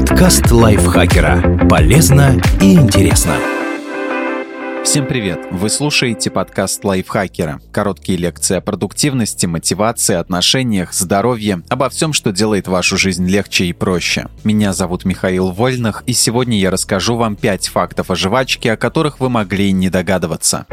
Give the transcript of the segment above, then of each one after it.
Подкаст лайфхакера. Полезно и интересно. Всем привет! Вы слушаете подкаст лайфхакера. Короткие лекции о продуктивности, мотивации, отношениях, здоровье, обо всем, что делает вашу жизнь легче и проще. Меня зовут Михаил Вольных, и сегодня я расскажу вам 5 фактов о жвачке, о которых вы могли не догадываться.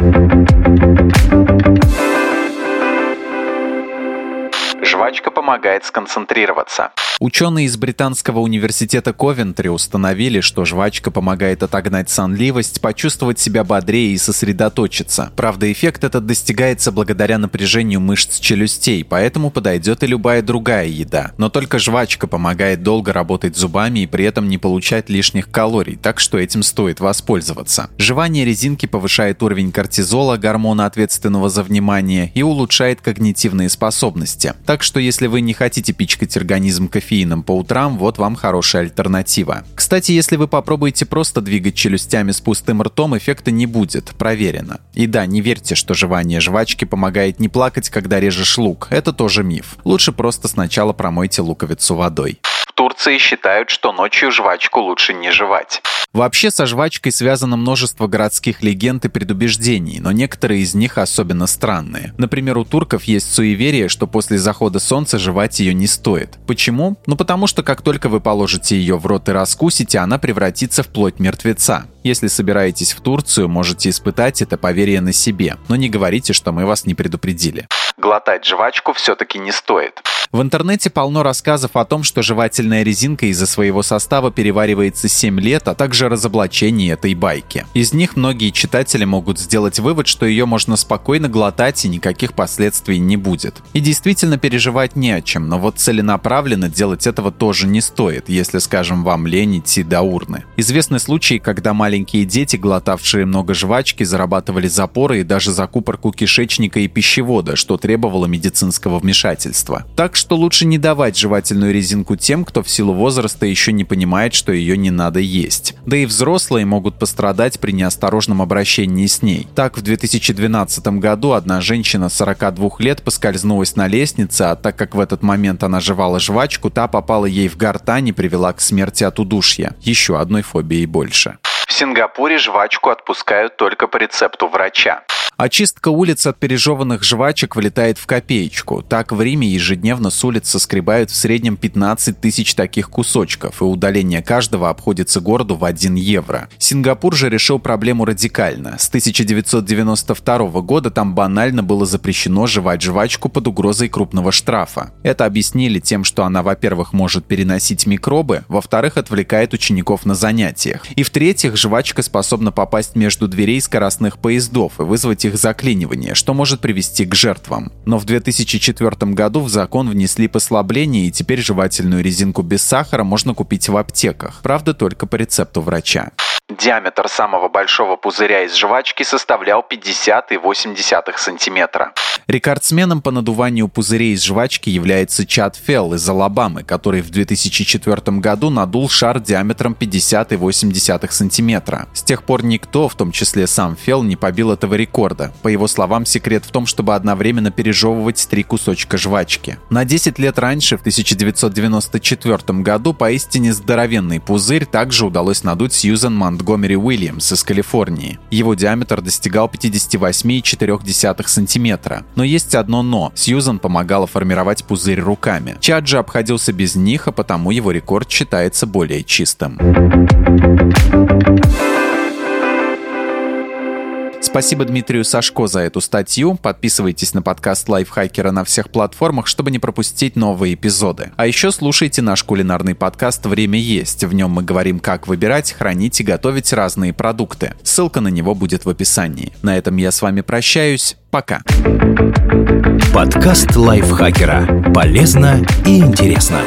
Жвачка помогает сконцентрироваться. Ученые из британского университета Ковентри установили, что жвачка помогает отогнать сонливость, почувствовать себя бодрее и сосредоточиться. Правда, эффект этот достигается благодаря напряжению мышц челюстей, поэтому подойдет и любая другая еда. Но только жвачка помогает долго работать зубами и при этом не получать лишних калорий, так что этим стоит воспользоваться. Жевание резинки повышает уровень кортизола, гормона, ответственного за внимание, и улучшает когнитивные способности. Так что если вы не хотите пичкать организм кофеином по утрам, вот вам хорошая альтернатива. Кстати, если вы попробуете просто двигать челюстями с пустым ртом, эффекта не будет, проверено. И да, не верьте, что жевание жвачки помогает не плакать, когда режешь лук. Это тоже миф. Лучше просто сначала промойте луковицу водой. Турции считают, что ночью жвачку лучше не жевать. Вообще со жвачкой связано множество городских легенд и предубеждений, но некоторые из них особенно странные. Например, у турков есть суеверие, что после захода солнца жевать ее не стоит. Почему? Ну потому что как только вы положите ее в рот и раскусите, она превратится в плоть мертвеца. Если собираетесь в Турцию, можете испытать это поверье на себе, но не говорите, что мы вас не предупредили. Глотать жвачку все-таки не стоит. В интернете полно рассказов о том, что жевательная резинка из-за своего состава переваривается 7 лет, а также разоблачение этой байки. Из них многие читатели могут сделать вывод, что ее можно спокойно глотать и никаких последствий не будет. И действительно переживать не о чем, но вот целенаправленно делать этого тоже не стоит, если, скажем, вам лень идти до урны. Известны случаи, когда маленькие дети, глотавшие много жвачки, зарабатывали запоры и даже закупорку кишечника и пищевода, что требовало медицинского вмешательства. Так что лучше не давать жевательную резинку тем, кто в силу возраста еще не понимает, что ее не надо есть. Да и взрослые могут пострадать при неосторожном обращении с ней. Так, в 2012 году одна женщина 42 лет поскользнулась на лестнице, а так как в этот момент она жевала жвачку, та попала ей в гортань и привела к смерти от удушья. Еще одной фобией больше. В Сингапуре жвачку отпускают только по рецепту врача. Очистка улиц от пережеванных жвачек вылетает в копеечку. Так в Риме ежедневно с улиц соскребают в среднем 15 тысяч таких кусочков, и удаление каждого обходится городу в 1 евро. Сингапур же решил проблему радикально. С 1992 года там банально было запрещено жевать жвачку под угрозой крупного штрафа. Это объяснили тем, что она, во-первых, может переносить микробы, во-вторых, отвлекает учеников на занятиях. И в-третьих, жвачка способна попасть между дверей скоростных поездов и вызвать их заклинивание, что может привести к жертвам. Но в 2004 году в закон внесли послабление, и теперь жевательную резинку без сахара можно купить в аптеках. Правда, только по рецепту врача. Диаметр самого большого пузыря из жвачки составлял 50,8 сантиметра. Рекордсменом по надуванию пузырей из жвачки является Чад Фелл из Алабамы, который в 2004 году надул шар диаметром 50,8 сантиметра. С тех пор никто, в том числе сам Фелл, не побил этого рекорда. По его словам, секрет в том, чтобы одновременно пережевывать три кусочка жвачки. На 10 лет раньше, в 1994 году, поистине здоровенный пузырь также удалось надуть Сьюзан Монтгомери Уильямс из Калифорнии. Его диаметр достигал 58,4 сантиметра. Но есть одно «но». Сьюзан помогала формировать пузырь руками. Чад же обходился без них, а потому его рекорд считается более чистым. Спасибо Дмитрию Сашко за эту статью. Подписывайтесь на подкаст Лайфхакера на всех платформах, чтобы не пропустить новые эпизоды. А еще слушайте наш кулинарный подкаст «Время есть». В нем мы говорим, как выбирать, хранить и готовить разные продукты. Ссылка на него будет в описании. На этом я с вами прощаюсь. Пока. Подкаст Лайфхакера. Полезно и интересно.